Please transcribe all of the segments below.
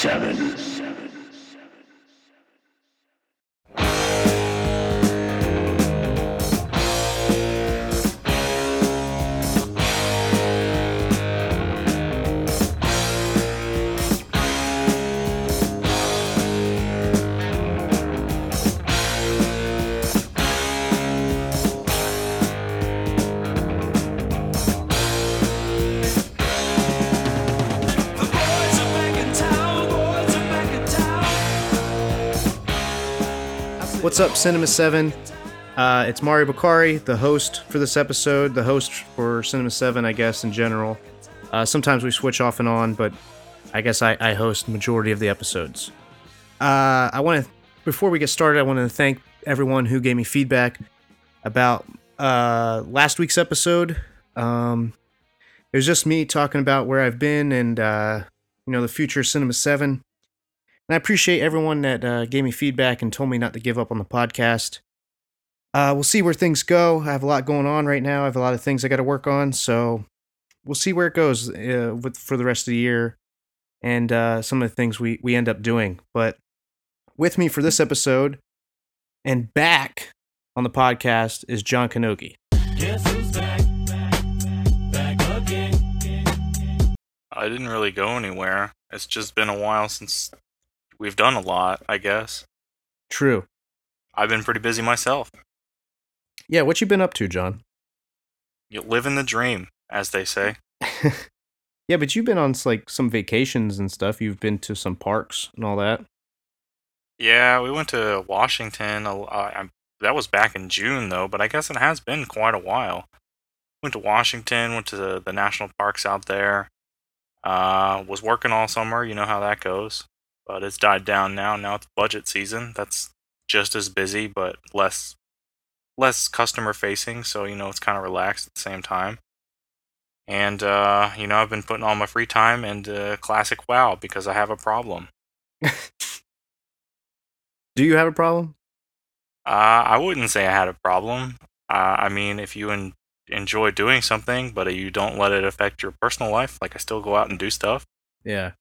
Seven. What's up, Cinema 7? Uh, it's Mario Bakari, the host for this episode, the host for Cinema 7, I guess, in general. Uh, sometimes we switch off and on, but I guess I, I host majority of the episodes. Uh, I want to, before we get started, I want to thank everyone who gave me feedback about uh, last week's episode. Um, it was just me talking about where I've been and, uh, you know, the future Cinema 7. And I appreciate everyone that uh, gave me feedback and told me not to give up on the podcast. Uh, we'll see where things go. I have a lot going on right now. I have a lot of things I got to work on, so we'll see where it goes uh, with for the rest of the year and uh, some of the things we we end up doing. But with me for this episode and back on the podcast is John Kanogi. Guess who's back? Back, back again. I didn't really go anywhere. It's just been a while since we've done a lot, I guess. True. I've been pretty busy myself. Yeah, what you been up to, John? You live in the dream, as they say. yeah, but you've been on like some vacations and stuff. You've been to some parks and all that. Yeah, we went to Washington. Uh, I'm- that was back in June, though, but I guess it has been quite a while. Went to Washington, went to the, the national parks out there. Uh, was working all summer. You know how that goes. But it's died down now. Now it's budget season. That's just as busy, but less less customer facing. So you know it's kind of relaxed at the same time. And uh, you know I've been putting all my free time into classic WoW because I have a problem. Do you have a problem? Uh, I wouldn't say I had a problem. Uh, I mean, if you en- enjoy doing something, but you don't let it affect your personal life, like I still go out and do stuff. Yeah.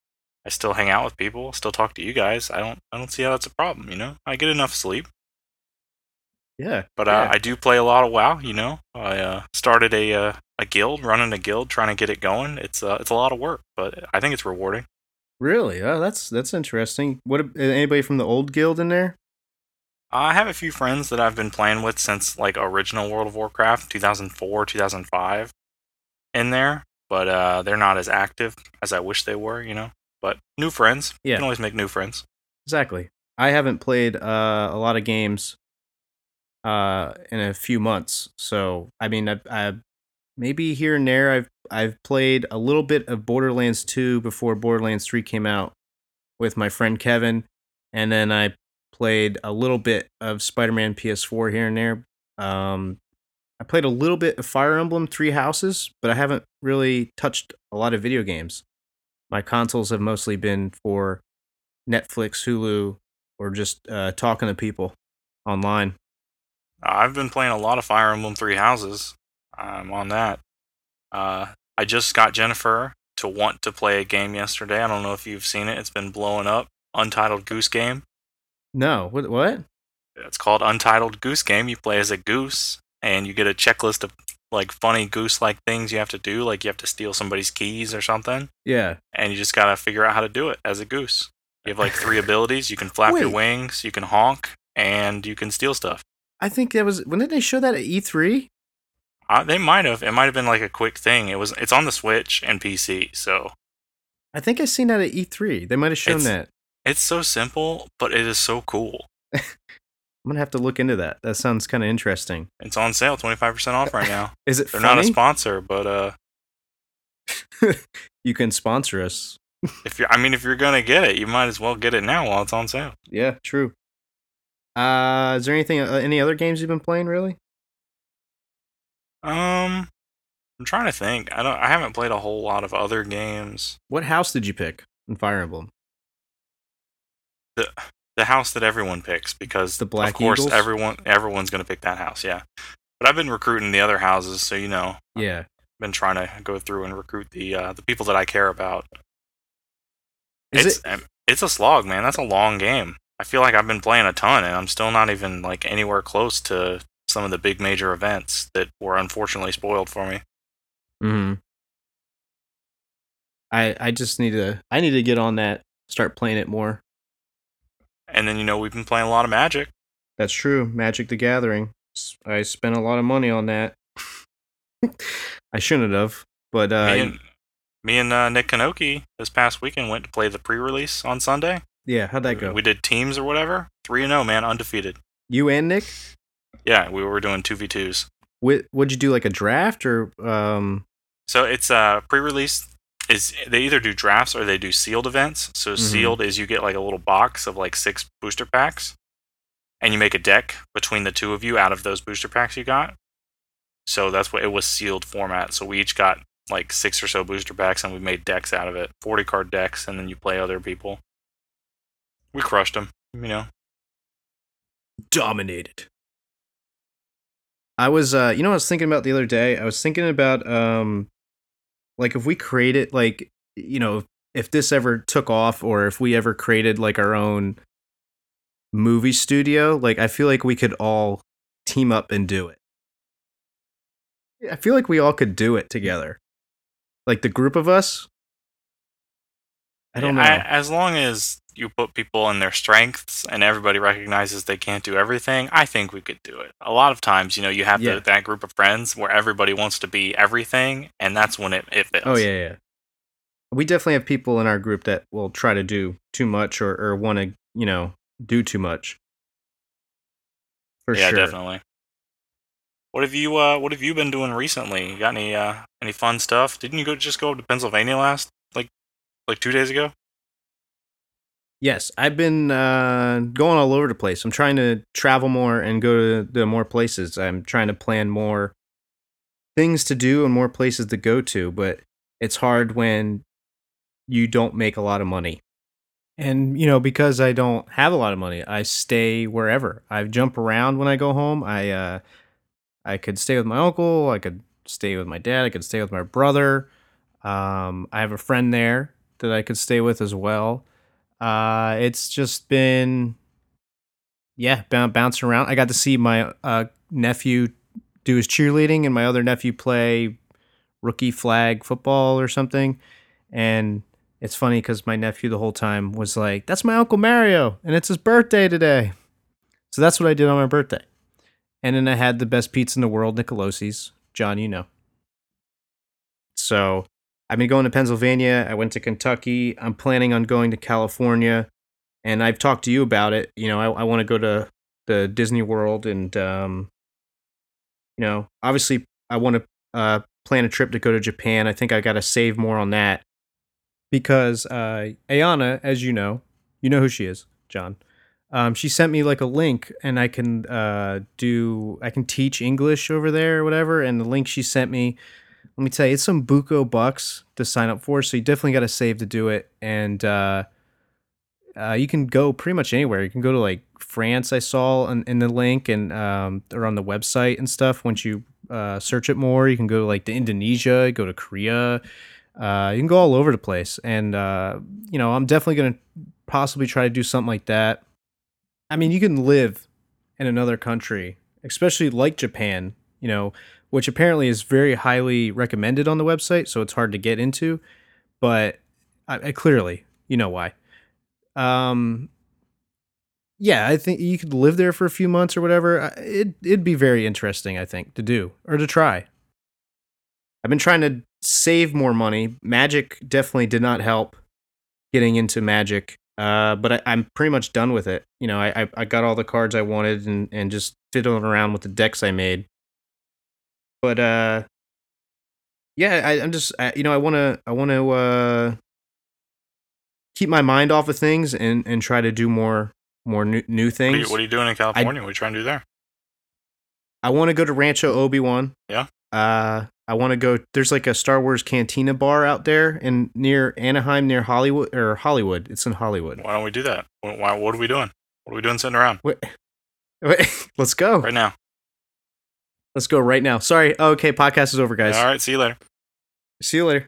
I still hang out with people, still talk to you guys. I don't, I don't see how that's a problem. You know, I get enough sleep, Yeah. but uh, I do play a lot of WoW. You know, I uh, started a uh, a guild, running a guild, trying to get it going. It's uh, it's a lot of work, but I think it's rewarding. Really? Oh, that's that's interesting. What anybody from the old guild in there? I have a few friends that I've been playing with since like original World of Warcraft, 2004, 2005, in there, but uh, they're not as active as I wish they were, you know. But new friends, Yeah. you can always make new friends. Exactly. I haven't played uh, a lot of games uh, in a few months, so I mean, I, I maybe here and there I've I've played a little bit of Borderlands 2 before Borderlands 3 came out with my friend Kevin, and then I played a little bit of Spider-Man PS4 here and there. Um, I played a little bit of Fire Emblem Three Houses, but I haven't really touched a lot of video games. My consoles have mostly been for Netflix, Hulu, or just uh, talking to people online. I've been playing a lot of Fire Emblem Three Houses. I'm on that. Uh, I just got Jennifer to want to play a game yesterday. I don't know if you've seen it. It's been blowing up. Untitled Goose Game. No, what? What? It's called Untitled Goose Game. You play as a goose, and you get a checklist of like funny goose-like things you have to do. Like you have to steal somebody's keys or something, Yeah. and you just gotta figure out how to do it as a goose. You have like three abilities. You can flap your wings, you can honk, and you can steal stuff. I think that was when did they show that at E E3? Uh, they might have. It might have been like a quick thing. It was. It's on the Switch and PC, so I think I seen that at E3. They might have shown It's- that. it's so simple, but it is so cool. I'm gonna have to look into that. That sounds kind of interesting. It's on sale, twenty five percent off right now. Is it They're not a sponsor, but uh, you can sponsor us. if you're, I mean, if you're gonna get it, you might as well get it now while it's on sale. Yeah, true. Uh, is there anything? Uh, any other games you've been playing? Really? Um, I'm trying to think. I don't. I haven't played a whole lot of other games. What house did you pick in Fire Emblem? The house that everyone picks because The Black of course Eagles? everyone everyone's gonna pick that house. Yeah, but I've been recruiting the other houses, so you know, Yeah. been trying to go through and recruit the uh, the people that I care about. Is it's it? it's a slog, man. That's a long game. I feel like I've been playing a ton, and I'm still not even like anywhere close to some of the big major events that were unfortunately spoiled for me. hmm I I just need to I need to get on that. Start playing it more. And then you know we've been playing a lot of Magic. That's true. Magic the Gathering. I spent a lot of money on that. I shouldn't have, but uh, me and, me and uh, Nick Kanoki this past weekend went to play the pre-release on Sunday. yeah, how'd that go? We did teams or whatever. Three and zero, man, undefeated. you and Nick, Yeah, we were doing two v twos. what would you do? Like a draft or um? So it's uh pre-release is they either do drafts or they do sealed events. So Mhm. sealed is you get like a little box of like six booster packs, and you make a deck between the two of you out of those booster packs you got. So that's what it was sealed format. So we each got like six or so booster packs, and we made decks out of it, forty card decks, and then you play other people. We crushed them, you know. dominated. I was uh you know what I was thinking about the other day? I was thinking about um like if we created like you know, if this ever took off or if we ever created like our own movie studio, like I feel like we could all team up and do it. I feel like we all could do it together. Like the group of us. I don't know. as long as you put people in their strengths and everybody recognizes they can't do everything, I think we could do it. A lot of times, you know, you have Yeah. the, that group of friends where everybody wants to be everything, and that's when it, it fails. Oh yeah, yeah. We definitely have people in our group that will try to do too much or, or want to, you know, do too much. For sure. yeah, sure. definitely. What have you uh What have you been doing recently? You got any uh any fun stuff? Didn't you go just go up to Pennsylvania last like two days ago? Yes, I've been uh, going all over the place. I'm trying to travel more and go to more places. I'm trying to plan more things to do and more places to go to, but it's hard when you don't make a lot of money. And you know, because I don't have a lot of money, I stay wherever. I jump around when I go home. I uh I could stay with my uncle, I could stay with my dad, I could stay with my brother. Um I have a friend there that I could stay with as well. Uh, it's just been, yeah, b- bouncing around. I got to see my uh, nephew do his cheerleading and my other nephew play rookie flag football or something. And it's funny because my nephew the whole time was like, "That's my uncle Mario, and it's his birthday today." So that's what I did on my birthday. And then I had the best pizza in the world, Nicolosi's. John, you know. So I've been going to Pennsylvania. I went to Kentucky. I'm planning on going to California, and I've talked to you about it. You know, I, I want to go to the Disney World, and um, you know, obviously, I want to uh, plan a trip to go to Japan. I think I got to save more on that because uh, Ayana, as you know, you know who she is, John. Um, she sent me like a link, and I can uh, do I can teach English over there or whatever. And the link she sent me let me tell you, it's some buco bucks to sign up for. So you definitely got to save to do it. And uh, uh, you can go pretty much anywhere. You can go to like France, I saw in, in the link, and um, or on the website and stuff. Once you uh, search it more, you can go to like to Indonesia, go to Korea. Uh, you can go all over the place. And uh, you know, I'm definitely gonna possibly try to do something like that. I mean, you can live in another country, especially like Japan. You know, which apparently is very highly recommended on the website, so it's hard to get into. But I, I clearly, you know why. Um, yeah, I think you could live there for a few months or whatever. It it'd be very interesting, I think, to do or to try. I've been trying to save more money. Magic definitely did not help getting into Magic. Uh, but I, I'm pretty much done with it. You know, I, I I got all the cards I wanted and and just fiddling around with the decks I made but uh yeah I, i'm just I, you know i want to i want to uh keep my mind off of things and and try to do more more new, new What are, things you, what are you doing in California? what are you trying to do there? i want to go to rancho obi-wan Yeah. uh i want to go there's like a star wars cantina bar out there in near anaheim near hollywood or hollywood it's in hollywood Why don't we do that? Why- what are we doing? What are we doing sitting around Wait, wait, let's go right now? Let's go right now sorry okay podcast is over guys All right, see you later. see you later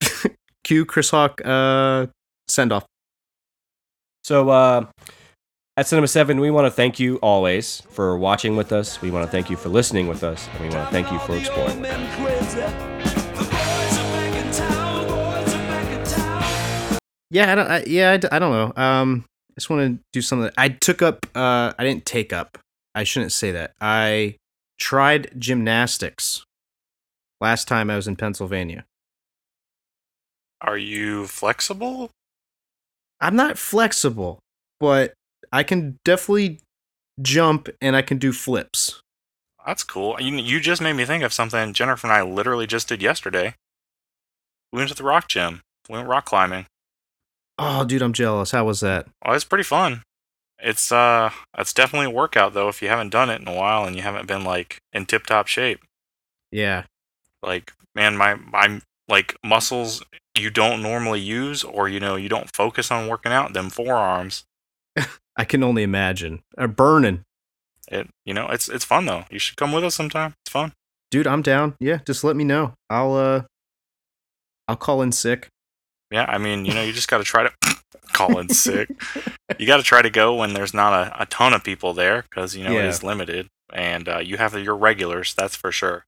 cue chris hawk uh send off So, uh, at Cinema 7, we want to thank you always for watching with us. We want to thank you for listening with us. And we want to thank you for exploring. The boys are back in town. Boys are back in town. Yeah, I don't. I, yeah, I don't know. Um, I just want to do something. I took up. Uh, I didn't take up. I shouldn't say that. I tried gymnastics last time I was in Pennsylvania. Are you flexible? I'm not flexible, but I can definitely jump and I can do flips. That's cool. You, you just made me think of something Jennifer and I literally just did yesterday. We went to the rock gym. We went rock climbing. Oh, dude, I'm jealous. How was that? Oh, it's pretty fun. It's uh, it's definitely a workout though. If you haven't done it in a while and you haven't been like in tip top shape, Yeah, like man, my my like muscles you don't normally use or you know you don't focus on working out them forearms. I can only imagine. Are burning, It you know it's it's fun though. You should come with us sometime. It's fun. dude. I'm down. Yeah, just let me know. I'll uh, I'll call in sick. Yeah, I mean you know you just got to try to call in sick. You got to try to go when there's not a, a ton of people there because you know it Yeah. is limited and uh, you have your regulars. That's for sure.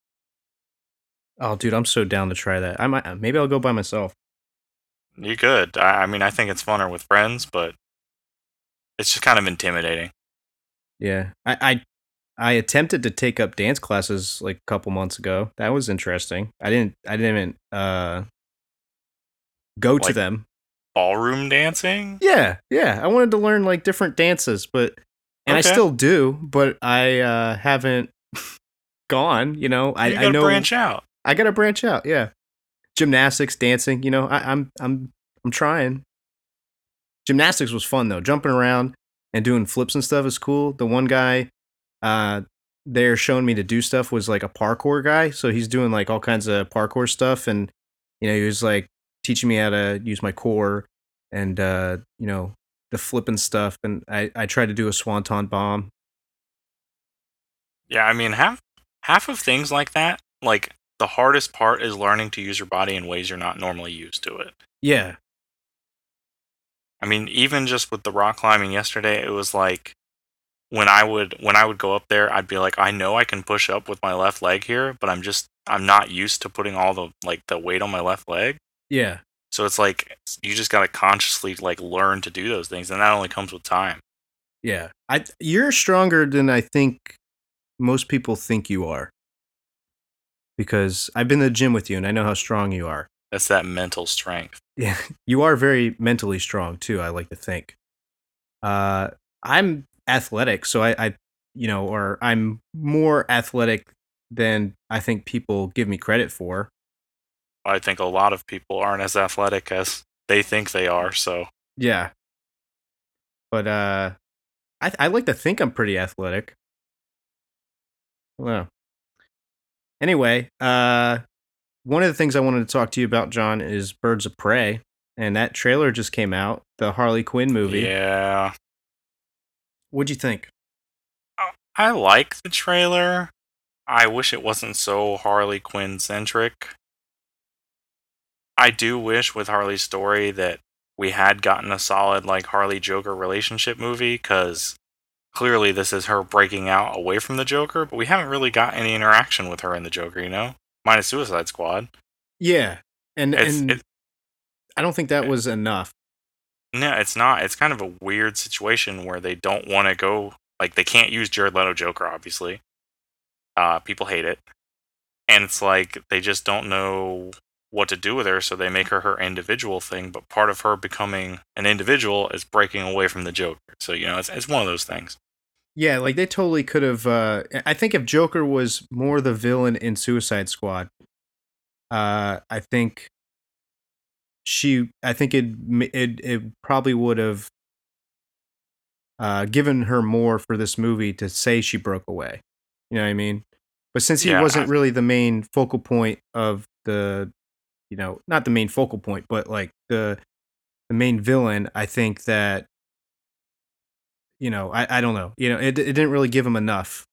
Oh, dude, I'm so down to try that. I might. Maybe I'll go by myself. You could. I, I mean I think it's funner with friends, but it's just kind of intimidating. Yeah, I, I I attempted to take up dance classes like a couple months ago. That was interesting. I didn't I didn't uh go to them. Ballroom dancing. Yeah, yeah. I wanted to learn like different dances, but and I still do, but I uh haven't gone. You know, I you I gotta know branch out. I gotta branch out. Yeah, gymnastics, dancing. You know, I, I'm I'm I'm trying. Gymnastics was fun though. Jumping around and doing flips and stuff is cool. The one guy, uh, they're showing me to do stuff was like a parkour guy. So he's doing like all kinds of parkour stuff, and you know he was like teaching me how to use my core and uh, you know the flipping stuff. And I I tried to do a swanton bomb. Yeah, I mean half half of things like that, like the hardest part is learning to use your body in ways you're not normally used to it. Yeah, I mean, even just with the rock climbing yesterday, it was like when I would when I would go up there, I'd be like, I know I can push up with my left leg here, but I'm just I'm not used to putting all the like the weight on my left leg. Yeah. So it's like you just gotta consciously like learn to do those things, and that only comes with time. Yeah. I you're stronger than I think most people think you are. Because I've been to the gym with you and I know how strong you are. That's that mental strength. Yeah. You are very mentally strong too, I like to think. Uh I'm athletic, so I, I you know, or I'm more athletic than I think people give me credit for. I think a lot of people aren't as athletic as they think they are. So Yeah. But uh I I like to think I'm pretty athletic. Well. Anyway, uh one of the things I wanted to talk to you about, John, is Birds of Prey. And that trailer just came out, the Harley Quinn movie. yeah, What'd you think? I like the trailer. I wish it wasn't so Harley Quinn centric. I do wish with Harley's story that we had gotten a solid like Harley Joker relationship movie because clearly this is her breaking out away from the Joker, but we haven't really got any interaction with her and the Joker, you know? Minus Suicide Squad. Yeah. And It's, and it, I don't think that was enough. no, it's not. It's kind of a weird situation where they don't want to go like they can't use Jared Leto Joker, obviously. Uh, people hate it, and it's like they just don't know what to do with her, so they make her her individual thing. But part of her becoming an individual is breaking away from the Joker. So you know, it's it's one of those things. Yeah, like they totally could have. Uh, I think if Joker was more the villain in Suicide Squad, uh, I think she. I think it it it probably would have uh, given her more for this movie to say she broke away. You know what I mean? But since he Yeah, wasn't really the main focal point of the, you know, not the main focal point, but like the the main villain, I think that you know, I, I don't know. You know, it, it didn't really give him enough.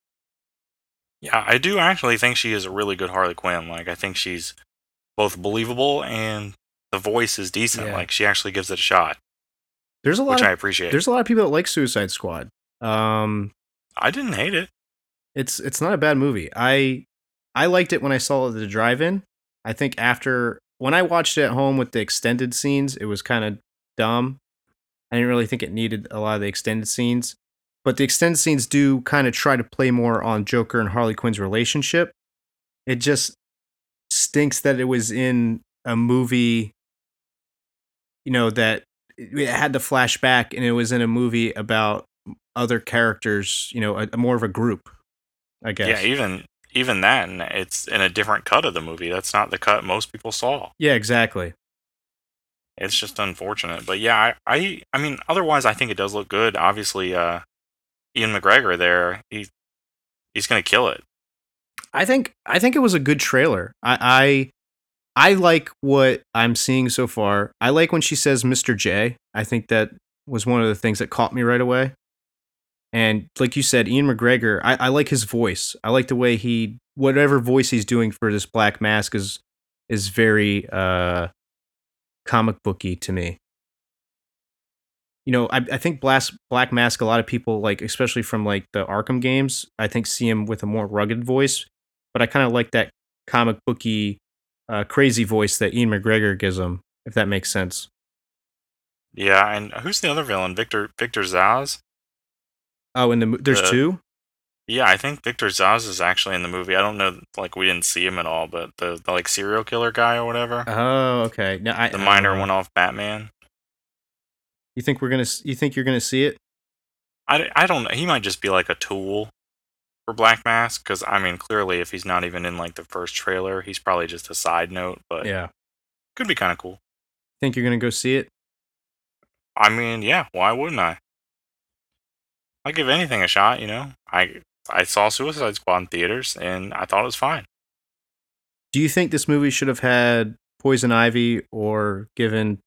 Yeah, I do actually think she is a really good Harley Quinn. Like I think she's both believable and the voice is decent. Yeah. Like she actually gives it a shot. There's a lot. which Of, I appreciate. there's a lot of people that like Suicide Squad. Um, I didn't hate it. it's it's not a bad movie. I I liked it when I saw it at the drive-in. I think after when I watched it at home with the extended scenes, it was kind of dumb. I didn't really think it needed a lot of the extended scenes, but the extended scenes do kind of try to play more on Joker and Harley Quinn's relationship. It just stinks that it was in a movie, you know, that it had to flashback and it was in a movie about other characters, you know, a more of a group, I guess. Yeah, even even then, it's in a different cut of the movie. That's not the cut most people saw. Yeah, exactly. It's just unfortunate. But yeah, I, I I mean, otherwise, I think it does look good. Obviously, uh, Ewan McGregor there, he he's gonna kill it. I think I think it was a good trailer. I I, I like what I'm seeing so far. I like when she says Mr. J. I think that was one of the things that caught me right away. And like you said, Ewan McGregor, I, I like his voice. I like the way he whatever voice he's doing for this black mask is is very uh comic booky to me. You know, I, I think Black, Black Mask, a lot of people like, especially from like the Arkham games, I think see him with a more rugged voice but I kind of like that comic booky, uh, crazy voice that Ewan McGregor gives him, if that makes sense. Yeah, and who's the other villain? Victor Victor Zsasz. Oh, in the there's The- two. Yeah, I think Victor Zsasz is actually in the movie. I don't know, like we didn't see him at all, but the, the like serial killer guy or whatever, Oh, okay. No, I, the minor one off Batman. You think we're gonna? You think you're gonna see it? I, I don't know. He might just be like a tool for Black Mask because I mean, clearly, if he's not even in like the first trailer, he's probably just a side note. But Yeah. could be kind of cool. Think you're gonna go see it? I mean, yeah, why wouldn't I? I give anything a shot, you know. I I saw Suicide Squad in theaters and I thought it was fine. Do you think this movie should have had Poison Ivy or given,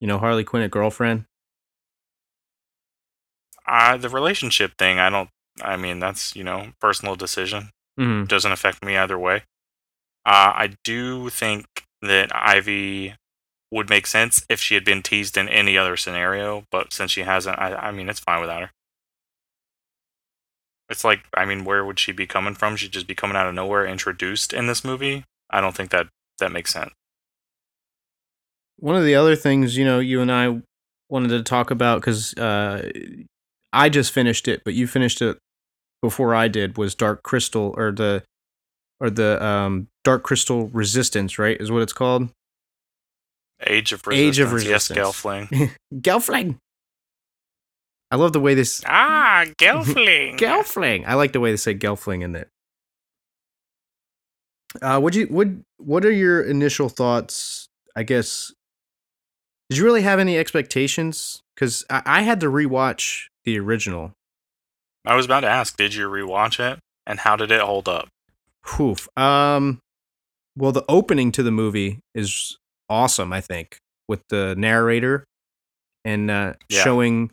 you know, Harley Quinn a girlfriend? Uh, the relationship thing, I don't. I mean, that's you know personal decision. Mm-hmm. Doesn't affect me either way. Uh, I do think that Ivy would make sense if she had been teased in any other scenario, but since she hasn't, I, I mean, it's fine without her. It's like, I mean, where would she be coming from? She'd just be coming out of nowhere, introduced in this movie. I don't think that that makes sense. One of the other things, you know, you and I wanted to talk about because uh, I just finished it, but you finished it before I did. Was Dark Crystal or the or the um, Dark Crystal Resistance? Right, is what it's called. Age of Resistance. Age of Yes, Resistance. Gelfling. Gelfling. I love the way this ah, Gelfling. Gelfling. I like the way they say Gelfling in it. Uh, would you would What are your initial thoughts? I guess. Did you really have any expectations? Because I, I had to rewatch the original. I was about to ask, did you rewatch it? And how did it hold up? Poof. Um. Well, the opening to the movie is awesome. I think with the narrator and uh, Yeah. showing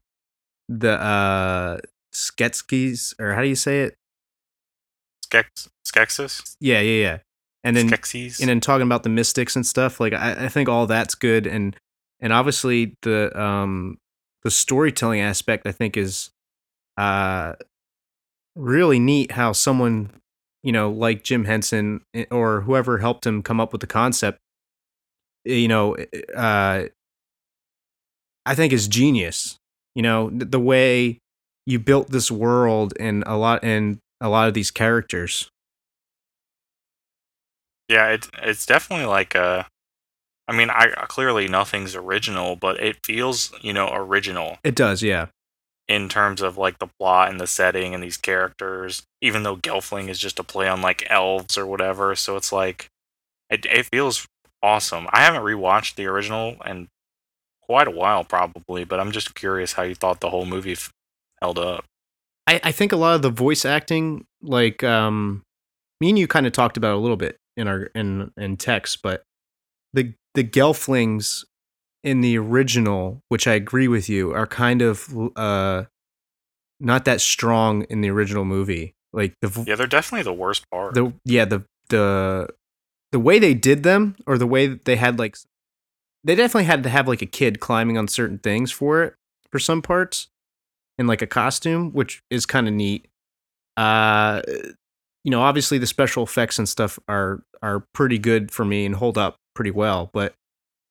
the uh Skeksis or how do you say it? Skex- Skeksis? Yeah, yeah, yeah. And then Skeksis? and then talking about the mystics and stuff like I, I think all that's good and and obviously the um the storytelling aspect i think is uh really neat how someone you know like jim henson eh, or whoever helped him come up with the concept eh, you know uh i think is genius you know th- the way you built this world and a lot and a lot of these characters Yeah, it, it's definitely like a. I mean, I uh, clearly nothing's original, but it feels, you know, original it does yeah in terms of like the plot and the setting and these characters. Even though Gelfling is just a play on like elves or whatever, so it's like it it feels awesome. I haven't rewatched the original in quite a while, probably, but I'm just curious how you thought the whole movie f- held up. I, I think a lot of the voice acting, like um, me and you kind of talked about a little bit in our in in text, but the the Gelflings in the original, which I agree with you, are kind of uh not that strong in the original movie. Like the Yeah, they're definitely the worst part. the yeah the the the way they did them or the way that they had like they definitely had to have like a kid climbing on certain things for it for some parts in like a costume, which is kind of neat. Uh, you know, obviously the special effects and stuff are are pretty good for me and hold up pretty well, but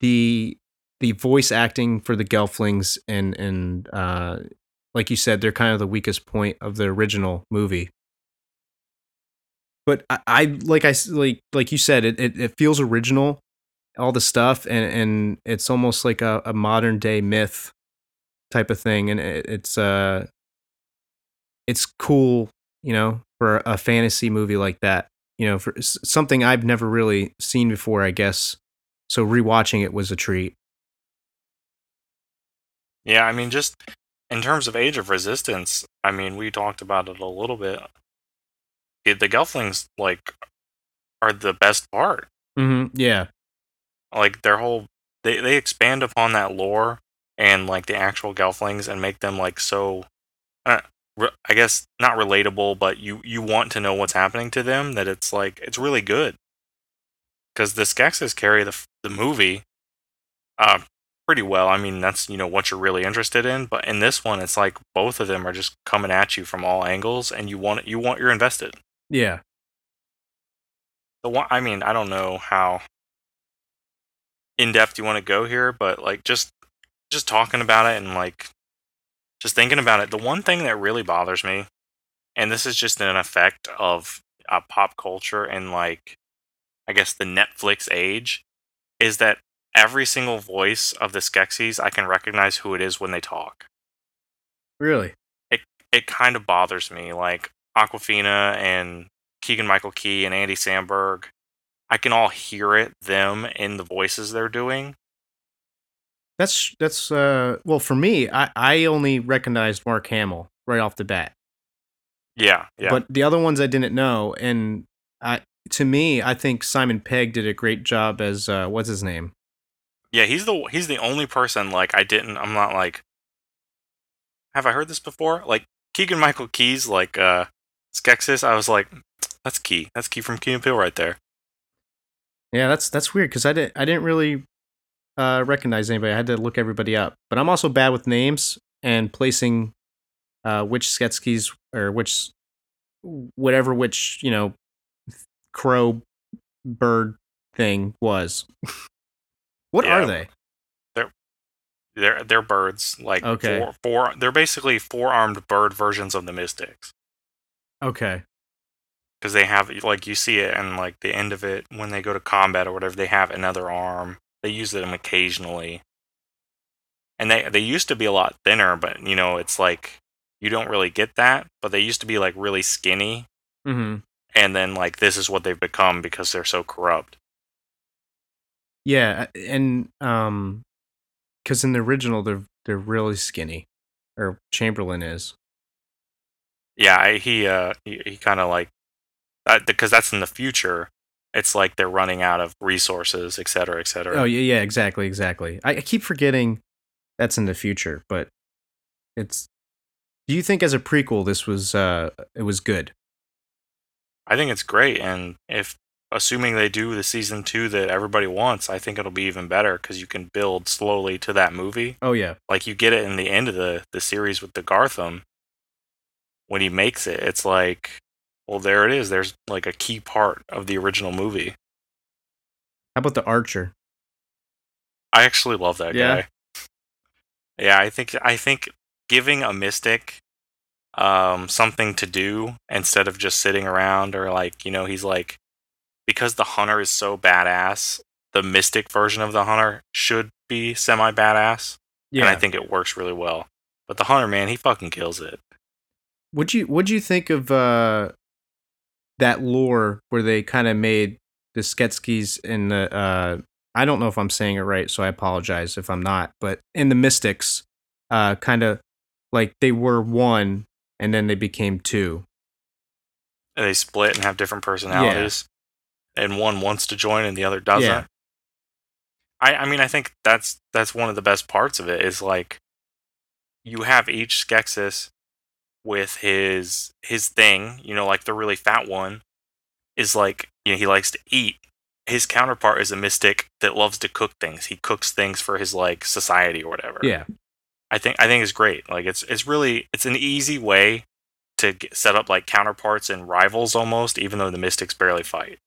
the the voice acting for the Gelflings and and uh, like you said, they're kind of the weakest point of the original movie. But I, I like I like like you said, it, it it feels original, all the stuff, and and it's almost like a, a modern day myth type of thing, and it, it's uh, it's cool, you know, for a fantasy movie like that, you know, for something I've never really seen before, I guess. So rewatching it was a treat. Yeah, I mean, just in terms of Age of Resistance, I mean, we talked about it a little bit. It, the Gelflings, like, are the best part. Mm-hmm. Yeah, Like, their whole. They, they expand upon that lore and, like, the actual Gelflings and make them, like, so. Uh, re- I guess not relatable, but you, you want to know what's happening to them, that it's, like, it's really good. Because the Skeksis carry the, the movie uh, pretty well. I mean, that's you know what you're really interested in. But in this one, it's like both of them are just coming at you from all angles, and you want you want you're invested. yeah. The one, I mean, I don't know how in depth you want to go here, but like just just talking about it and like just thinking about it. The one thing that really bothers me, and this is just an effect of uh, pop culture and like I guess the Netflix age, is that every single voice of the Skeksis, I can recognize who it is when they talk. Really. It kind of bothers me. Like Awkwafina and Keegan Michael Key and Andy Samberg, I can all hear it, them in the voices they're doing. That's that's uh well for me, I I only recognized Mark Hamill right off the bat. Yeah, yeah. But the other ones I didn't know and I to me, I think Simon Pegg did a great job as uh what's his name? yeah, he's the he's the only person like I didn't I'm not like have I heard this before? Like Keegan Michael Key's like uh Skeksis, I was like that's Key. That's Key from Key and Peele right there. Yeah, that's that's weird cuz I didn't I didn't really uh recognize anybody. I had to look everybody up. But I'm also bad with names and placing uh which Sketskis or which whatever which, you know, crow bird thing was. what Yeah. are they? They're they're birds, like Okay. four, four they're basically four armed bird versions of the mystics. Okay. Because they have like you see it and like the end of it when they go to combat or whatever they have another arm they use them occasionally and they they used to be a lot thinner but you know it's like you don't really get that but they used to be like really skinny Mhm. and then like this is what they've become because they're so corrupt Yeah, and um, because in the original they're they're really skinny, or Chamberlain is. yeah I, he uh he, he kind of like because that's in the future it's like they're running out of resources et cetera et cetera Oh yeah, yeah, exactly, exactly. I, I keep forgetting that's in the future, but it's. Do you think as a prequel this was uh it was good? I think it's great, and if assuming they do the season two that everybody wants, I think it'll be even better because you can build slowly to that movie. Oh yeah, Like you get it in the end of the the series with the Garthim. When he makes it, it's like, well, there it is. There's like a key part of the original movie. how about the Archer? I actually love that Yeah. guy. Yeah, I think I think giving a mystic um something to do instead of just sitting around or like, you know, he's like because the hunter is so badass, the mystic version of the hunter should be semi badass. Yeah, And I think it works really well. But the hunter, man, he fucking kills it. Would you Would you think of uh that lore where they kind of made the Sketskis in the uh I don't know if I'm saying it right, so I apologize if I'm not, but in the Mystics, uh kind of like they were one and then they became two. And they split and have different personalities. And one wants to join and the other doesn't. Yeah. I, I mean I think that's that's one of the best parts of it is like you have each Skeksis with his his thing, you know, like the really fat one is like you know, he likes to eat. His counterpart is a mystic that loves to cook things. He cooks things for his like society or whatever. Yeah. I think I think is great. Like it's it's really it's an easy way to get, set up like counterparts and rivals almost, even though the Mystics barely fight.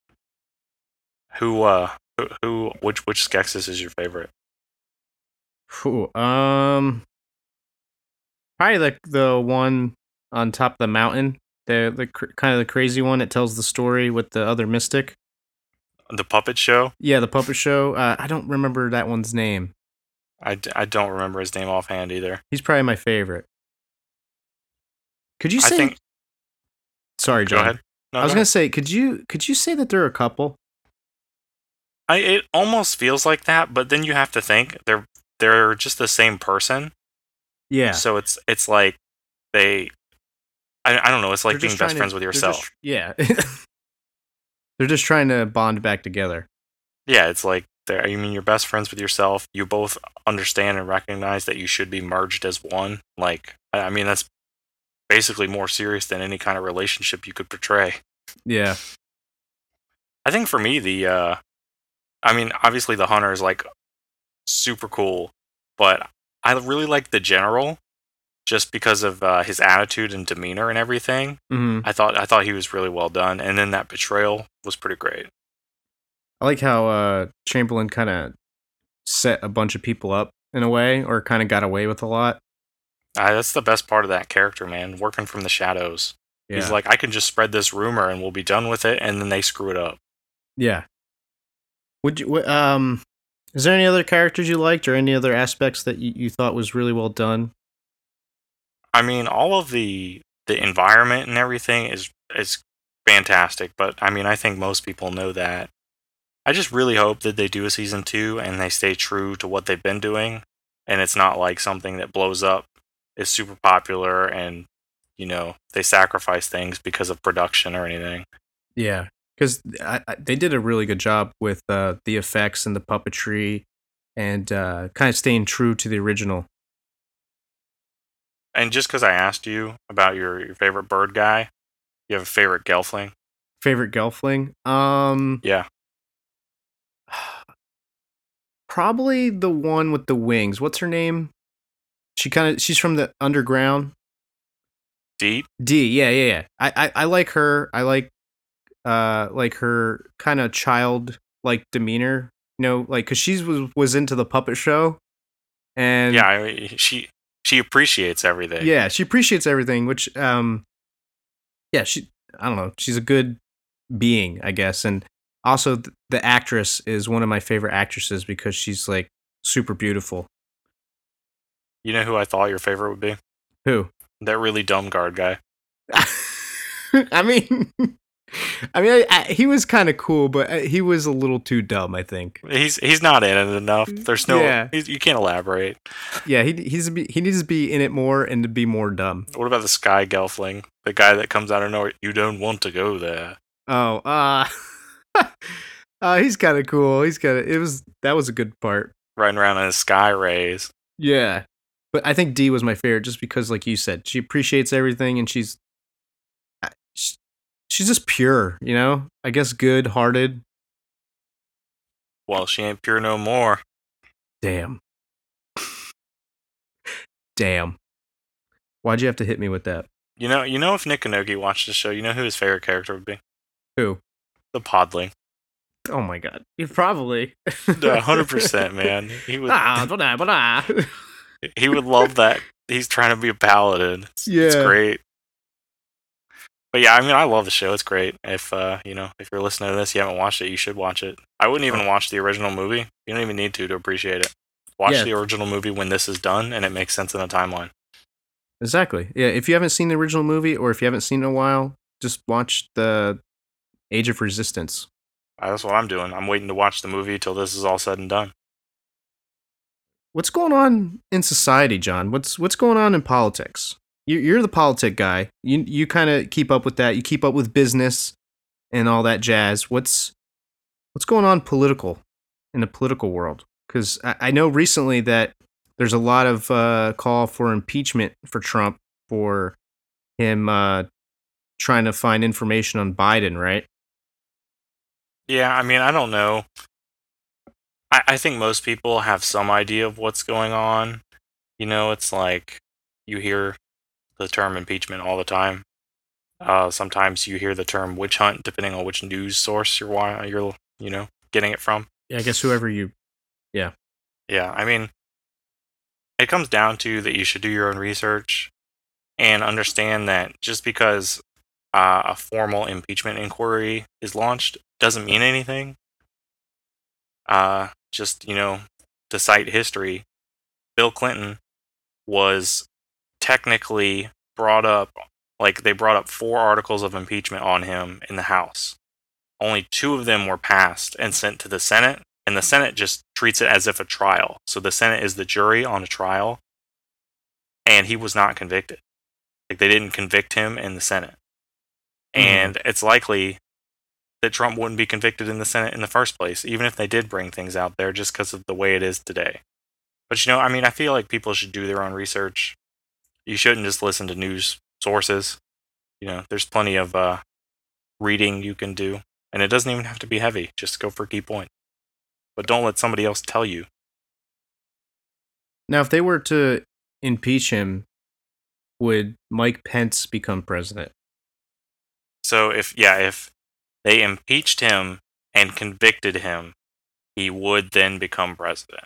Who uh who, who which which Skeksis is your favorite? Phew, um, probably like the one on top of the mountain, the the cr- kind of the crazy one It tells the story with the other mystic. The puppet show? Yeah, the puppet show. Uh, I don't remember that one's name. I, d- I don't remember his name offhand either. He's probably my favorite. Could you I say? think Sorry, go John. ahead. No, I was go gonna ahead. say, could you could you say that they're a couple? I it almost feels like that, but then you have to think they're they're just the same person. Yeah, So it's it's like they I, I don't know, it's like being best to- friends with yourself. just- yeah, they're just trying to bond back together. Yeah, it's like they're, I mean, you're best friends with yourself. You both understand and recognize that you should be merged as one. Like, I I mean, that's basically more serious than any kind of relationship you could portray. Yeah, I think for me, the, uh, I mean, obviously the hunter is like super cool, but I really like the general just because of uh, his attitude and demeanor and everything. hmm I thought I thought he was really well done, and then that betrayal was pretty great. I like how uh, Chamberlain kind of set a bunch of people up in a way, or kind of got away with a lot. Uh, that's the best part of that character, man. Working from the shadows. Yeah, He's like, I can just spread this rumor and we'll be done with it, and then they screw it up. yeah. Would you? Um, is there any other characters you liked, or any other aspects that you, you thought was really well done? I mean, all of the the environment and everything is is fantastic, but I mean, I think most people know that. I just really hope that they do a season two and they stay true to what they've been doing, and it's not like something that blows up, is super popular, and you know they sacrifice things because of production or anything. Yeah, because they did a really good job with uh, the effects and the puppetry, and uh, kind of staying true to the original. And just because I asked you about your, your favorite bird guy, you have a favorite Gelfling? Favorite Gelfling? Um, Yeah. probably the one with the wings. What's her name? She kind of she's from the underground. Deet? Deet, yeah, yeah, yeah. I, I, I like her. I like, uh, like her kind of child like demeanor. You know, like because she was was into the puppet show, and yeah, I she she appreciates everything. yeah, she appreciates everything. Which, um, yeah, she I don't know. She's a good being, I guess, and also th- the actress is one of my favorite actresses because she's like super beautiful. You know who I thought your favorite would be? Who? That really dumb guard guy. I mean, I mean, I, I, he was kind of cool, but uh, he was a little too dumb. I think. He's he's not in it enough. There's no Yeah. he's, you can't elaborate. Yeah, he he's be- he needs to be in it more and to be more dumb. What about the Sky Gelfling? The guy that comes out of nowhere. You don't want to go there. Oh, uh, uh he's kind of cool. He's kind of it was that was a good part. Riding around in his sky rays. Yeah, but I think Deet was my favorite just because, like you said, she appreciates everything and she's sh- she's just pure. You know, I guess good hearted. Well, she ain't pure no more. Damn. Damn. Why'd you have to hit me with that? You know, you know, if Nick Kanogi watched the show, you know who his favorite character would be? Who? The Podling. Oh my god. You probably. hundred percent, man. He would. Ah, blah, blah. he would love that. He's trying to be a paladin. It's, it's great. But yeah, I mean, I love the show. It's great. If uh, you know, if you're listening to this, you haven't watched it, you should watch it. I wouldn't even watch the original movie. You don't even need to to appreciate it. Watch Yeah. the original movie when this is done, and it makes sense in the timeline. Exactly. Yeah. If you haven't seen the original movie or if you haven't seen it in a while, just watch the Age of Resistance. That's what I'm doing. I'm waiting to watch the movie till this is all said and done. What's going on in society, John? What's what's going on in politics? You, you're the politic guy. You you kind of keep up with that. You keep up with business and all that jazz. What's what's going on political in the political world? Because I, I know recently that there's a lot of uh, call for impeachment for Trump for him uh, trying to find information on Biden, right? Yeah, I mean, I don't know. I, I think most people have some idea of what's going on. you know, it's like you hear the term impeachment all the time. Uh, sometimes you hear the term witch hunt, depending on which news source you're you're you know getting it from. Yeah, I guess whoever you. Yeah, yeah, I mean, it comes down to that you should do your own research and understand that just because uh, a formal impeachment inquiry is launched doesn't mean anything. Uh, just, you know, to cite history, Bill Clinton was technically brought up, like, they brought up four articles of impeachment on him in the House. Only two of them were passed and sent to the Senate, and the Senate just treats it as if a trial. So the Senate is the jury on a trial, and he was not convicted. Like they didn't convict him in the Senate, hmm. and it's likely that Trump wouldn't be convicted in the Senate in the first place, even if they did bring things out there, just because of the way it is today. But you know, I mean, I feel like people should do their own research. You shouldn't just listen to news sources. You know, there's plenty of uh, reading you can do, and it doesn't even have to be heavy. Just go for key points but don't let somebody else tell you. Now, if they were to impeach him, would Mike Pence become president? So if yeah, if they impeached him and convicted him, he would then become president.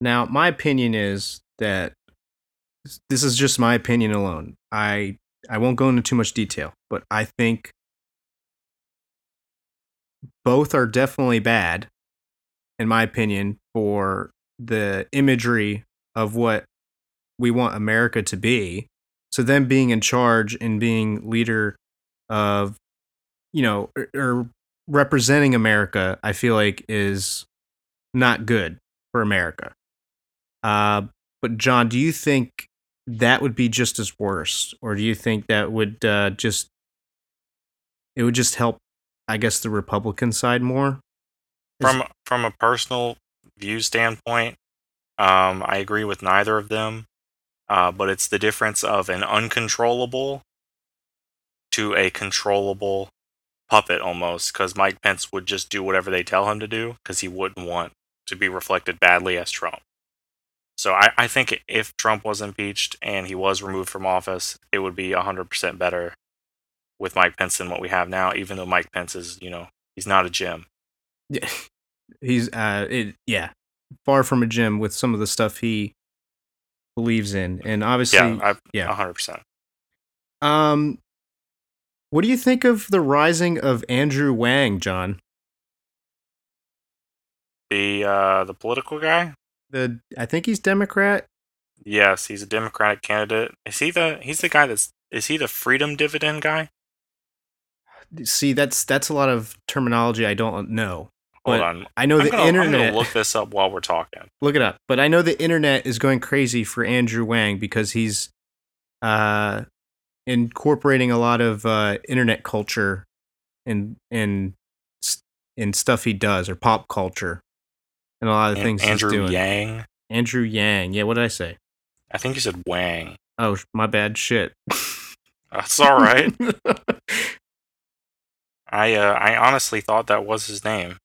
Now, my opinion is that this is just my opinion alone. I I won't go into too much detail, but I think both are definitely bad in my opinion for the imagery of what we want America to be. So them being in charge and being leader of you know or, or representing America, I feel like is not good for America. Uh, but John, do you think that would be just as worse, or do you think that would uh, just it would just help, I guess, the Republican side more? From from a personal view standpoint, um, I agree with neither of them. Uh, but it's the difference of an uncontrollable to a controllable puppet almost, because Mike Pence would just do whatever they tell him to do, because he wouldn't want to be reflected badly as Trump. So I, I think if Trump was impeached and he was removed from office, it would be 100% better with Mike Pence than what we have now, even though Mike Pence is, you know, he's not a Jim. Yeah, he's uh, it yeah, far from a gym with some of the stuff he believes in, and obviously, Yeah, I, yeah. 100%. um, what do you think of the rising of Andrew Wang, John? The uh, the political guy? The I think he's Democrat. Yes, he's a Democratic candidate. Is he the he's the guy that's is he the freedom dividend guy? See, that's that's a lot of terminology I don't know. Hold But on. I know I'm the gonna, I'm internet. look this up while we're talking. look it up. But I know the internet is going crazy for Andrew Wang because he's uh, incorporating a lot of uh, internet culture and and and stuff he does or pop culture and a lot of An- things Andrew he's doing. Yang. Andrew Yang. Yeah, what did I say? I think you said Wang. Oh, my bad. Shit. That's all right. I uh, I honestly thought that was his name.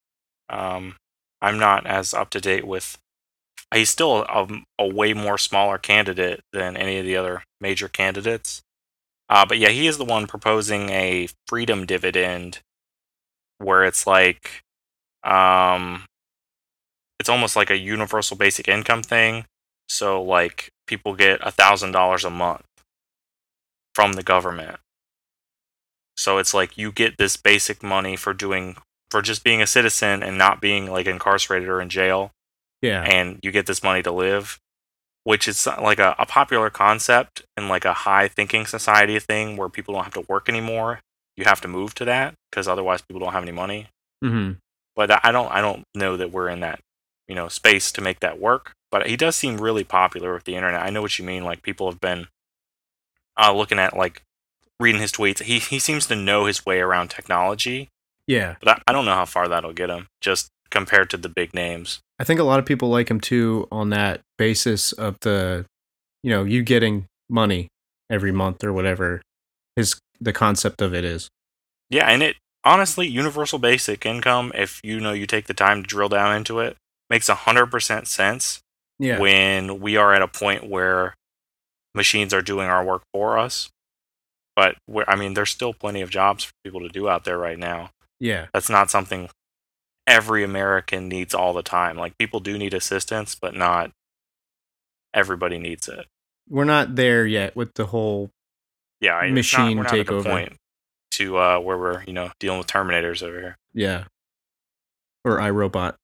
Um, I'm not as up to date with. He's still a, a way more smaller candidate than any of the other major candidates. Uh, but yeah, he is the one proposing a freedom dividend, where it's like, um, it's almost like a universal basic income thing. So like people get a thousand dollars a month from the government. So it's like you get this basic money for doing for just being a citizen and not being like incarcerated or in jail yeah. and you get this money to live, which is like a, a popular concept in like a high thinking society thing where people don't have to work anymore. You have to move to that because otherwise people don't have any money. hmm But I don't I don't know that we're in that you know space to make that work. But he does seem really popular with the internet. I know what you mean. Like people have been uh, looking at like reading his tweets. He he seems to know his way around technology, Yeah. but I, I don't know how far that'll get him. Just compared to the big names. I think a lot of people like him too on that basis of the, you know, you getting money every month or whatever. His the concept of it is. Yeah, and it honestly, universal basic income, if you know you take the time to drill down into it, makes a hundred percent sense Yeah. when we are at a point where machines are doing our work for us. But we're, I mean, there's still plenty of jobs for people to do out there right now. yeah. That's not something every American needs all the time. Like people do need assistance, but not everybody needs it. We're not there yet with the whole Yeah, Machine not, we're not at the takeover. point to uh, where we're you know dealing with Terminators over here. yeah. Or iRobot.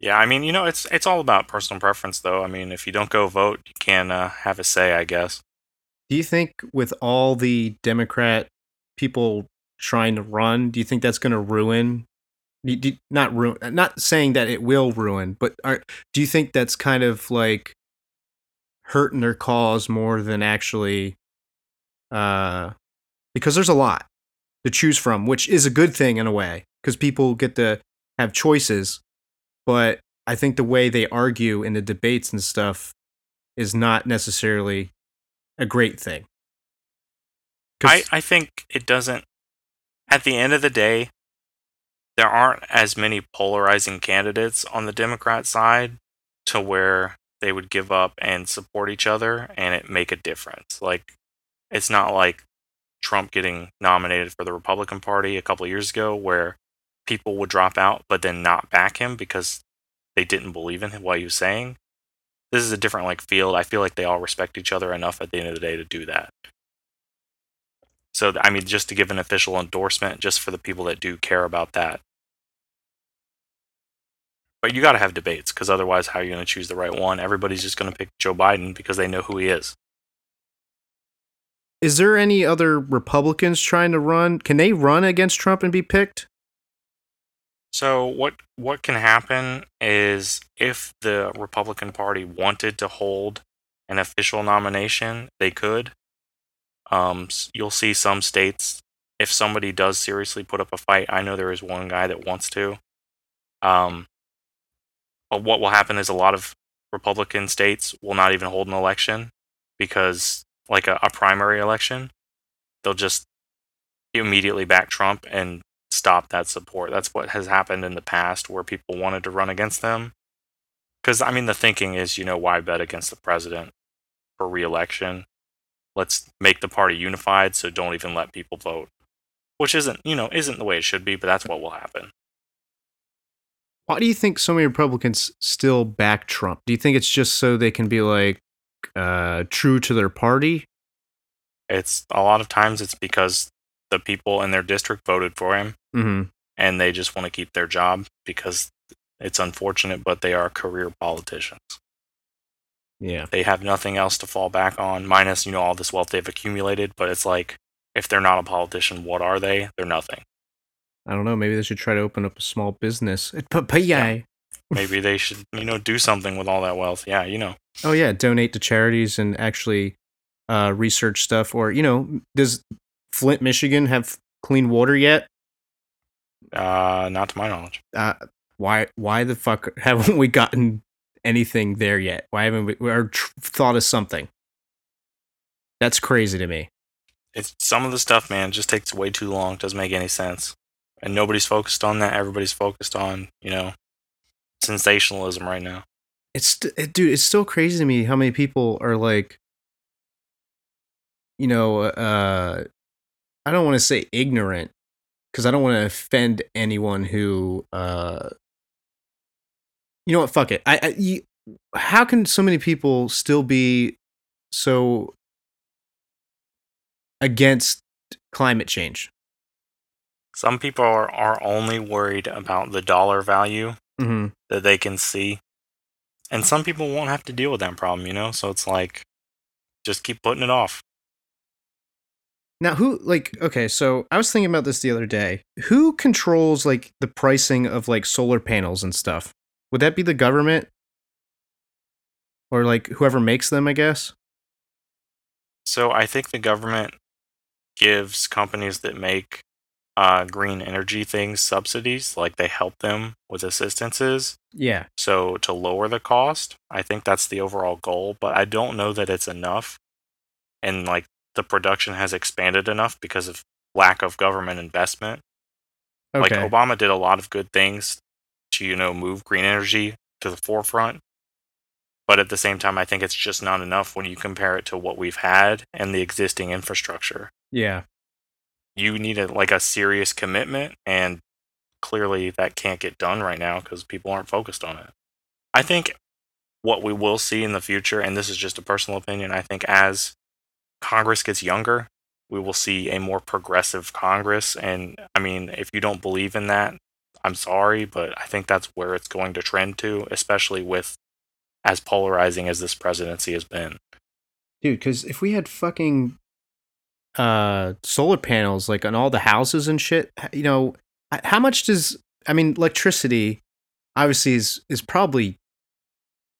Yeah, I mean, you know, it's it's all about personal preference, though. I mean, if you don't go vote, you can uh, have a say, I guess. Do you think with all the Democrat people trying to run, do you think that's going to ruin? Not ruin. Not saying that it will ruin, but are, do you think that's kind of like hurting their cause more than actually? Uh, because there's a lot to choose from, which is a good thing in a way, because people get to have choices. But I think the way they argue in the debates and stuff is not necessarily a great thing. I, I think it doesn't. At the end of the day, there aren't as many polarizing candidates on the Democrat side to where they would give up and support each other and it make a difference. Like, it's not like Trump getting nominated for the Republican Party a couple of years ago, where people would drop out but then not back him because they didn't believe in him, what he was saying. This is a different like field. I feel like they all respect each other enough at the end of the day to do that. So, I mean, just to give an official endorsement, just for the people that do care about that. But you got to have debates because otherwise, how are you going to choose the right one? Everybody's just going to pick Joe Biden because they know who he is. is there any other Republicans trying to run? Can they run against Trump and be picked? So what what can happen is if the Republican Party wanted to hold an official nomination, they could. Um, you'll see some states if somebody does seriously put up a fight. I know there is one guy that wants to. Um, but what will happen is a lot of Republican states will not even hold an election because, like a, a primary election, they'll just immediately back Trump and stop that support. That's what has happened in the past where people wanted to run against them. Because, I mean, the thinking is, you know, why bet against the president for reelection? Let's make the party unified, so don't even let people vote. Which isn't, you know, isn't the way it should be, but that's what will happen. Why do you think so many Republicans still back Trump? Do you think it's just so they can be like uh, true to their party? It's a lot of times it's because the people in their district voted for him Mm-hmm. and they just want to keep their job because it's unfortunate, but they are career politicians. Yeah. they have nothing else to fall back on minus you know all this wealth they've accumulated but it's like if they're not a politician what are they they're nothing I don't know. Maybe they should try to open up a small business. Yeah. maybe they should you know do something with all that wealth yeah you know Oh yeah, donate to charities and actually uh, research stuff. Or you know, does Flint, Michigan have clean water yet? uh not to my knowledge uh, why why the fuck haven't we gotten anything there yet? Why haven't we or tr- thought of something? That's crazy to me. it's some of the stuff man just takes way too long doesn't make any sense and nobody's focused on that everybody's focused on you know sensationalism right now It's it, dude, it's still crazy to me how many people are like, you know, uh, I don't want to say ignorant because I don't want to offend anyone who, uh, you know what? Fuck it. I, I you, how can so many people still be so against climate change? some people are, are only worried about the dollar value Mm-hmm. that they can see. And some people won't have to deal with that problem, you know? So it's like, just keep putting it off. Now, who like okay? So I was thinking about this the other day. Who controls like the pricing of like solar panels and stuff? Would that be the government, or like whoever makes them? I guess. So I think the government gives companies that make uh, green energy things subsidies, like they help them with assistances. Yeah. So to lower the cost, I think that's the overall goal, but I don't know that it's enough. And like the production has expanded enough because of lack of government investment. Okay. Like Obama did a lot of good things to, you know, move green energy to the forefront. But at the same time, I think it's just not enough when you compare it to what we've had and the existing infrastructure. Yeah. You need a, like a serious commitment, and clearly that can't get done right now because people aren't focused on it. I think what we will see in the future, and this is just a personal opinion, I think as Congress gets younger, we will see a more progressive Congress. And I mean, if you don't believe in that, I'm sorry, but I think that's where it's going to trend to, especially with as polarizing as this presidency has been. Dude, because if we had fucking uh solar panels like on all the houses and shit, you know, how much does I mean electricity obviously is is probably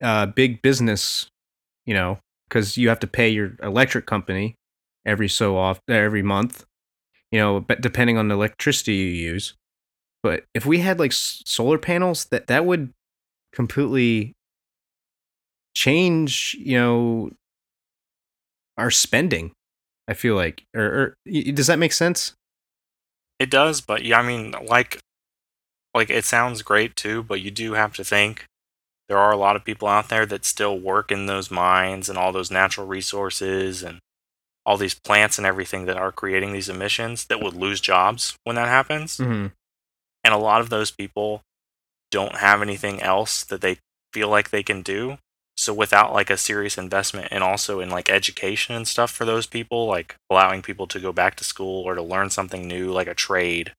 uh big business, you know, because you have to pay your electric company every so often uh, every month, you know, but depending on the electricity you use. But if we had like solar panels, that that would completely change, you know, our spending. I feel like, or, or y- does that make sense? It does, but yeah, I mean, like, like it sounds great too, but you do have to think there are a lot of people out there that still work in those mines and all those natural resources and all these plants and everything that are creating these emissions that would lose jobs when that happens. Mm-hmm. And a lot of those people don't have anything else that they feel like they can do. So without like a serious investment and also in like education and stuff for those people, like allowing people to go back to school or to learn something new, like a trade,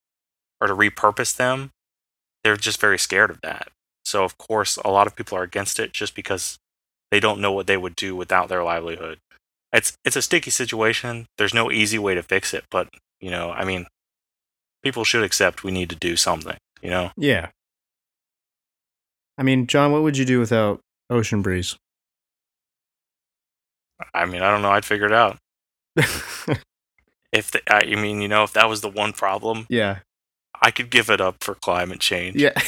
or to repurpose them, they're just very scared of that. So of course, a lot of people are against it just because they don't know what they would do without their livelihood. It's it's a sticky situation. There's no easy way to fix it, but you know, I mean, people should accept we need to do something. You know, Yeah. I mean, John, what would you do without Ocean Breeze? I mean, I don't know. I'd figure it out. If the, I I mean, you know, if that was the one problem, yeah. I could give it up for climate change. Yeah.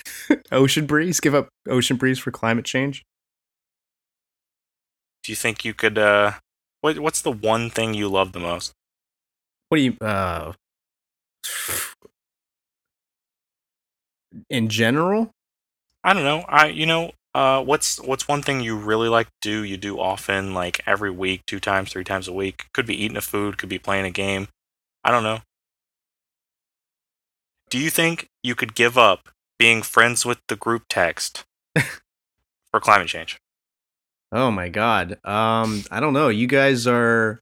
Ocean Breeze? Give up Ocean Breeze for climate change? Do you think you could? uh what, What's the one thing you love the most? What do you, uh, in general? I don't know. I you know, uh, what's what's one thing you really like to do? You do often, like every week, two times, three times a week. Could be eating a food, could be playing a game. I don't know. Do you think you could give up being friends with the group text for climate change? Oh my god. Um, I don't know. You guys are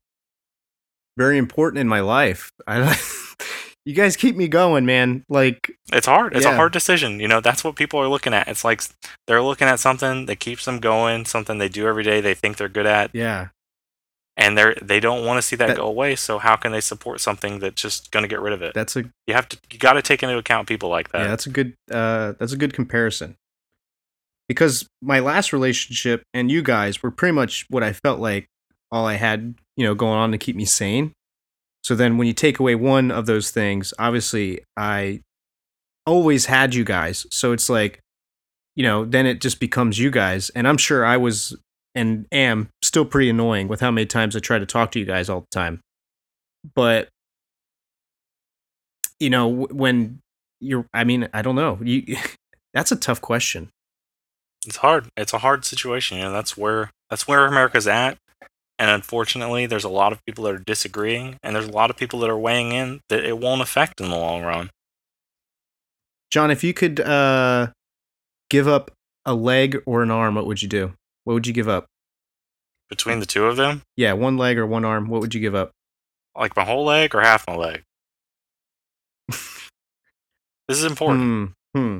very important in my life. I you guys keep me going, man. Like It's hard. It's a hard decision. You know, that's what people are looking at. It's like they're looking at something that keeps them going, something they do every day, they think they're good at, yeah. And they're they don't want to see that, That- go away. So how can they support something that's just going to get rid of it? That's a you have to you got to take into account people like that. yeah, that's a good uh that's a good comparison. Because my last relationship and you guys were pretty much what I felt like all I had, you know, going on to keep me sane. So then when you take away one of those things, obviously I always had you guys. So it's like, you know, then it just becomes you guys. And I'm sure I was and am still pretty annoying with how many times I try to talk to you guys all the time. But you know, when you're I mean, I don't know. You that's a tough question. It's hard. It's a hard situation. You know, that's where that's where America's at. And unfortunately, there's a lot of people that are disagreeing, and there's a lot of people that are weighing in that it won't affect in the long run. John, if you could uh give up a leg or an arm, what would you do? What would you give up? Between the two of them, Yeah, one leg or one arm, what would you give up? like my whole leg or half my leg. this is important. Hmm. Hmm.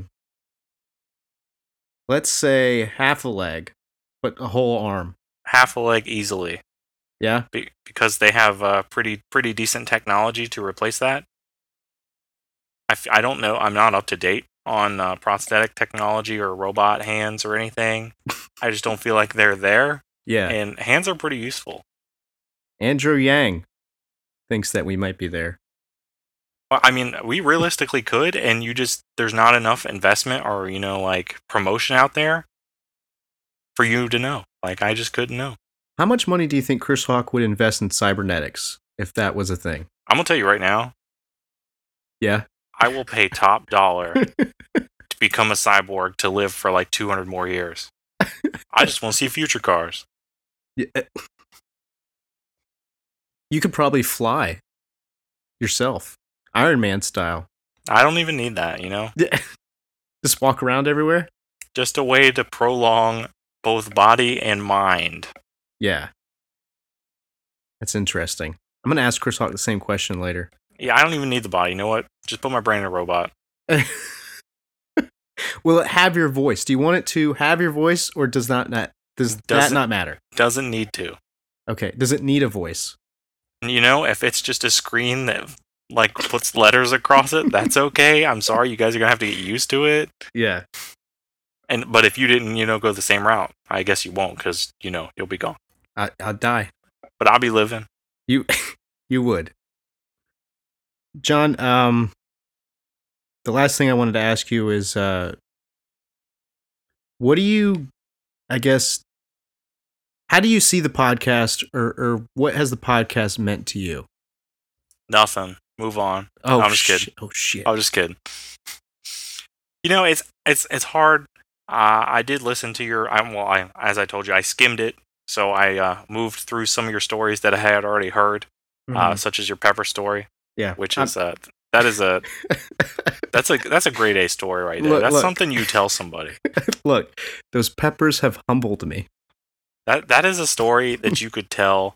Let's say half a leg, but a whole arm. Half a leg easily. Yeah? be- because they have uh, pretty pretty decent technology to replace that. I, f- I don't know. I'm not up to date on uh, prosthetic technology or robot hands or anything. I just don't feel like they're there. Yeah. And hands are pretty useful. Andrew Yang thinks that we might be there. I mean, we realistically could, and you just there's not enough investment or you know like promotion out there for you to know. Like I just couldn't know. How much money do you think Chris Hawk would invest in cybernetics if that was a thing? I'm gonna tell you right now. Yeah. I will pay top dollar to become a cyborg to live for like 200 more years. I just want to see future cars. Yeah. Eh. You could probably fly yourself, Iron Man style. I don't even need that, you know? Just walk around everywhere. Just a way to prolong both body and mind. Yeah, that's interesting. I'm gonna ask Chris Hawk the same question later. Yeah, I don't even need the body. You know what? Just put my brain in a robot. Will it have your voice? Do you want it to have your voice, or does not not does that Doesn't- not matter? Doesn't need to. Okay, does it need a voice? You know, if it's just a screen that like puts letters across it, that's okay. I'm sorry, you guys are gonna have to get used to it. Yeah, And but if you didn't, you know, go the same route, I guess you won't, because you know you'll be gone. I, I'll die. But I'll be living. You you would. John, um the last thing I wanted to ask you is uh what do you I guess how do you see the podcast or or what has the podcast meant to you? Nothing. Move on. Oh, I'm just sh- kidding. Oh shit. I was just kidding. You know, it's it's it's hard. Uh, I did listen to your. I, well, I as I told you, I skimmed it, so I uh, moved through some of your stories that I had already heard, uh, Mhm. such as your pepper story, yeah. which I'm- is uh, that is a that's a that's a great A story right there. Look, that's look. something you tell somebody. Look, those peppers have humbled me. That that is a story that you could tell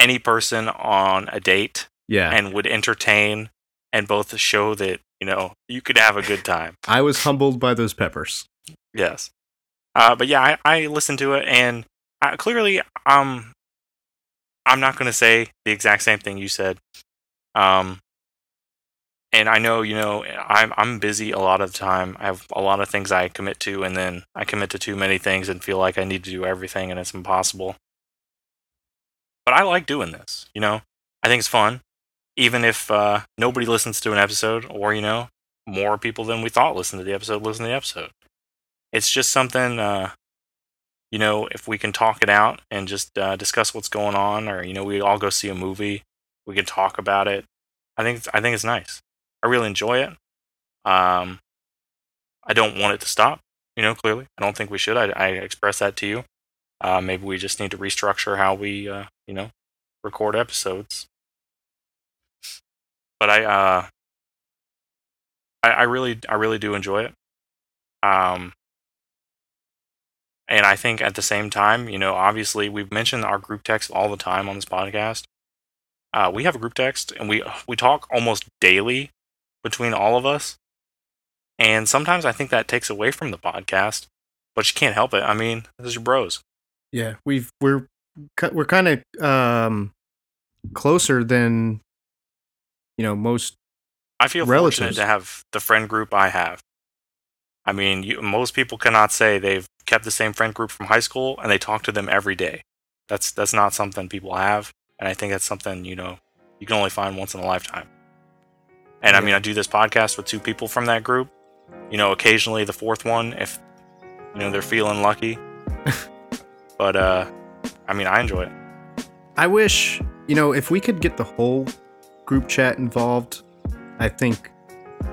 any person on a date Yeah. and would entertain and both show that you know you could have a good time. I was humbled by those peppers. Yes. Uh, but yeah, I, I listened to it, and uh, clearly, um, I'm not going to say the exact same thing you said. Um, and I know, you know, I'm I'm busy a lot of the time. I have a lot of things I commit to, and then I commit to too many things and feel like I need to do everything, and it's impossible. But I like doing this. You know, I think it's fun, even if uh, nobody listens to an episode, or you know, more people than we thought listen to the episode listen to the episode it's just something uh you know if we can talk it out and just uh, discuss what's going on or you know we all go see a movie we can talk about it i think i think it's nice i really enjoy it. Um i don't want it to stop you know clearly. I don't think we should. I, I express that to you. Uh maybe we just need to restructure how we uh you know record episodes. But i uh I, I really i really do enjoy it. Um and I think at the same time, you know, obviously we've mentioned our group text all the time on this podcast. Uh, we have a group text and we we talk almost daily between all of us. And sometimes I think that takes away from the podcast, but you can't help it. I mean, this is your bros. Yeah, we've we're we're kind of um closer than you know most. I feel Relatives. fortunate to have the friend group I have. I mean, you, most people cannot say they've kept the same friend group from high school and they talk to them every day. That's that's not something people have, and I think that's something you know you can only find once in a lifetime. And I mean, I do this podcast with two people from that group. You know, occasionally the fourth one if you know they're feeling lucky. but uh, I mean, I enjoy it. I wish you know if we could get the whole group chat involved. I think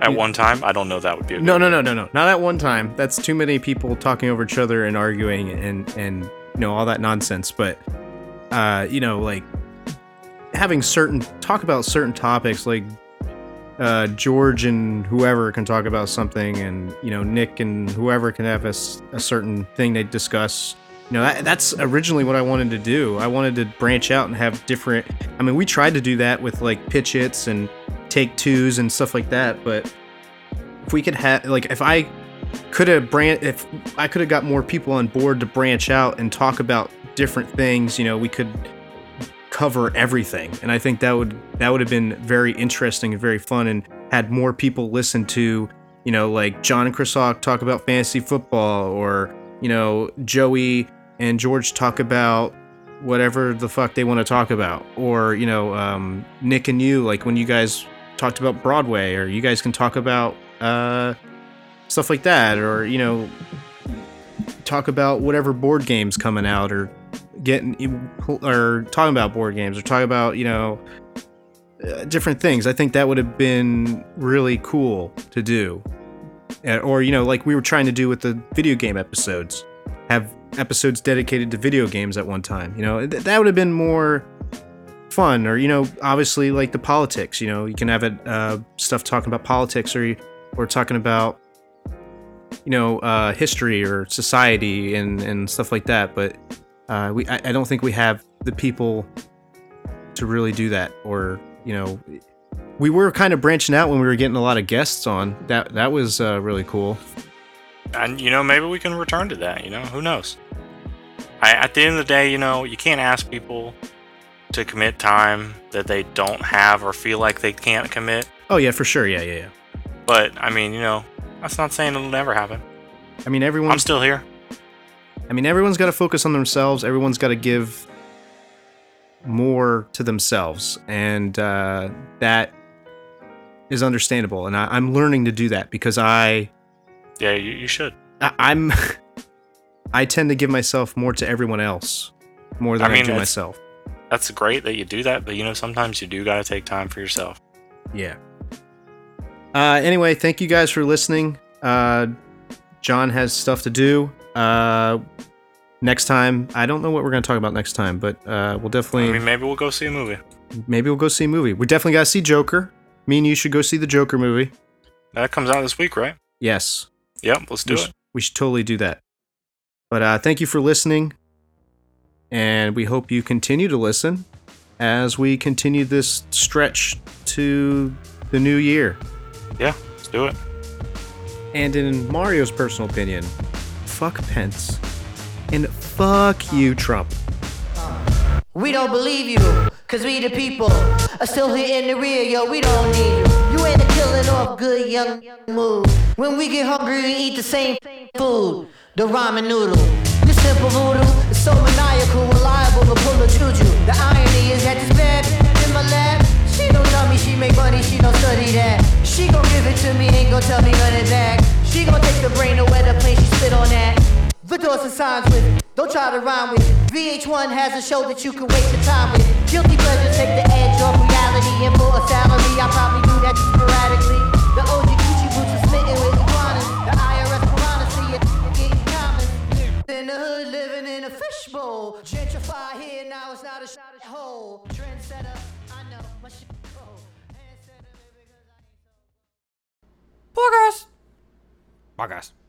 At You- one time, I don't know that would be a no, no, no, no, no, not at one time. That's too many people talking over each other and arguing and and you know all that nonsense. But uh, you know, like having certain talk about certain topics, like uh, George and whoever can talk about something, and you know Nick and whoever can have a certain thing they discuss. You know, that, that's originally what I wanted to do. I wanted to branch out and have different. I mean, we tried to do that with like pitch hits and take twos and stuff like that, but if we could have like if I could have brand if I could have got more people on board to branch out and talk about different things, you know, we could cover everything. And I think that would that would have been very interesting and very fun and had more people listen to, you know, like John and Chris Hawk talk about fantasy football or, you know, Joey and George talk about whatever the fuck they want to talk about or you know um, nick and you like when you guys talked about broadway or you guys can talk about uh, stuff like that or you know talk about whatever board games coming out or getting or talking about board games or talking about you know uh, different things i think that would have been really cool to do or you know, like we were trying to do with the video game episodes, have episodes dedicated to video games at one time. You know, th- that would have been more fun. Or you know, obviously like the politics. You know, you can have it uh, stuff talking about politics, or or talking about you know uh, history or society and and stuff like that. But uh, we I, I don't think we have the people to really do that. Or you know, we were kind of branching out when we were getting a lot of guests on. That that was uh, really cool. And you know, maybe we can return to that. You know, who knows? I, at the end of the day, you know, you can't ask people to commit time that they don't have or feel like they can't commit. Oh yeah, for sure. Yeah, yeah, yeah. But I mean, you know, that's not saying it'll never happen. I mean, everyone. I'm still here. I mean, everyone's got to focus on themselves. Everyone's got to give more to themselves, and uh, that is understandable. And I, I'm learning to do that because I, Yeah, you, you should. I I'm, I tend to give myself more to everyone else, more than I I, do myself. That's great that you do that, but you know, sometimes you do got to take time for yourself. Yeah. Uh, anyway, thank you guys for listening. Uh, John has stuff to do. Uh, next time, I don't know what we're going to talk about next time, but uh, we'll I definitely, mean, maybe we'll go see a movie. maybe we'll go see a movie. We definitely got to see Joker. Me and you should go see the Joker movie. That comes out this week, right? Yes. Yep, let's do we, it. we should totally do that. But uh, thank you for listening. And we hope you continue to listen as we continue this stretch to the new year. Yeah, let's do it. And in Mario's personal opinion, fuck Pence. And fuck you, Trump. We don't believe you, cause we the people are still here in the rear, yo, we don't need you. You ain't a killing off good young move. When we get hungry, we eat the same food, the ramen noodle. This simple voodoo is so maniacal, reliable to pull a choo-choo. The irony is that this bad in my lap, she don't tell me she make money, she don't study that. She gon' give it to me, ain't gon' tell me of that. She gon' take the brain away the plane, she spit on that. The doors and signs with. Don't try to rhyme with. VH1 has a show that you can waste your time with. Guilty pleasures take the edge off reality. And for a salary, I probably do that sporadically. The OG Gucci boots are smitten with iguanas. The IRS piranha see it getting common. In the hood, living in a fishbowl. Gentrify here, now it's not a shot at hole. Trendsetter, I know. Handsetter, baby,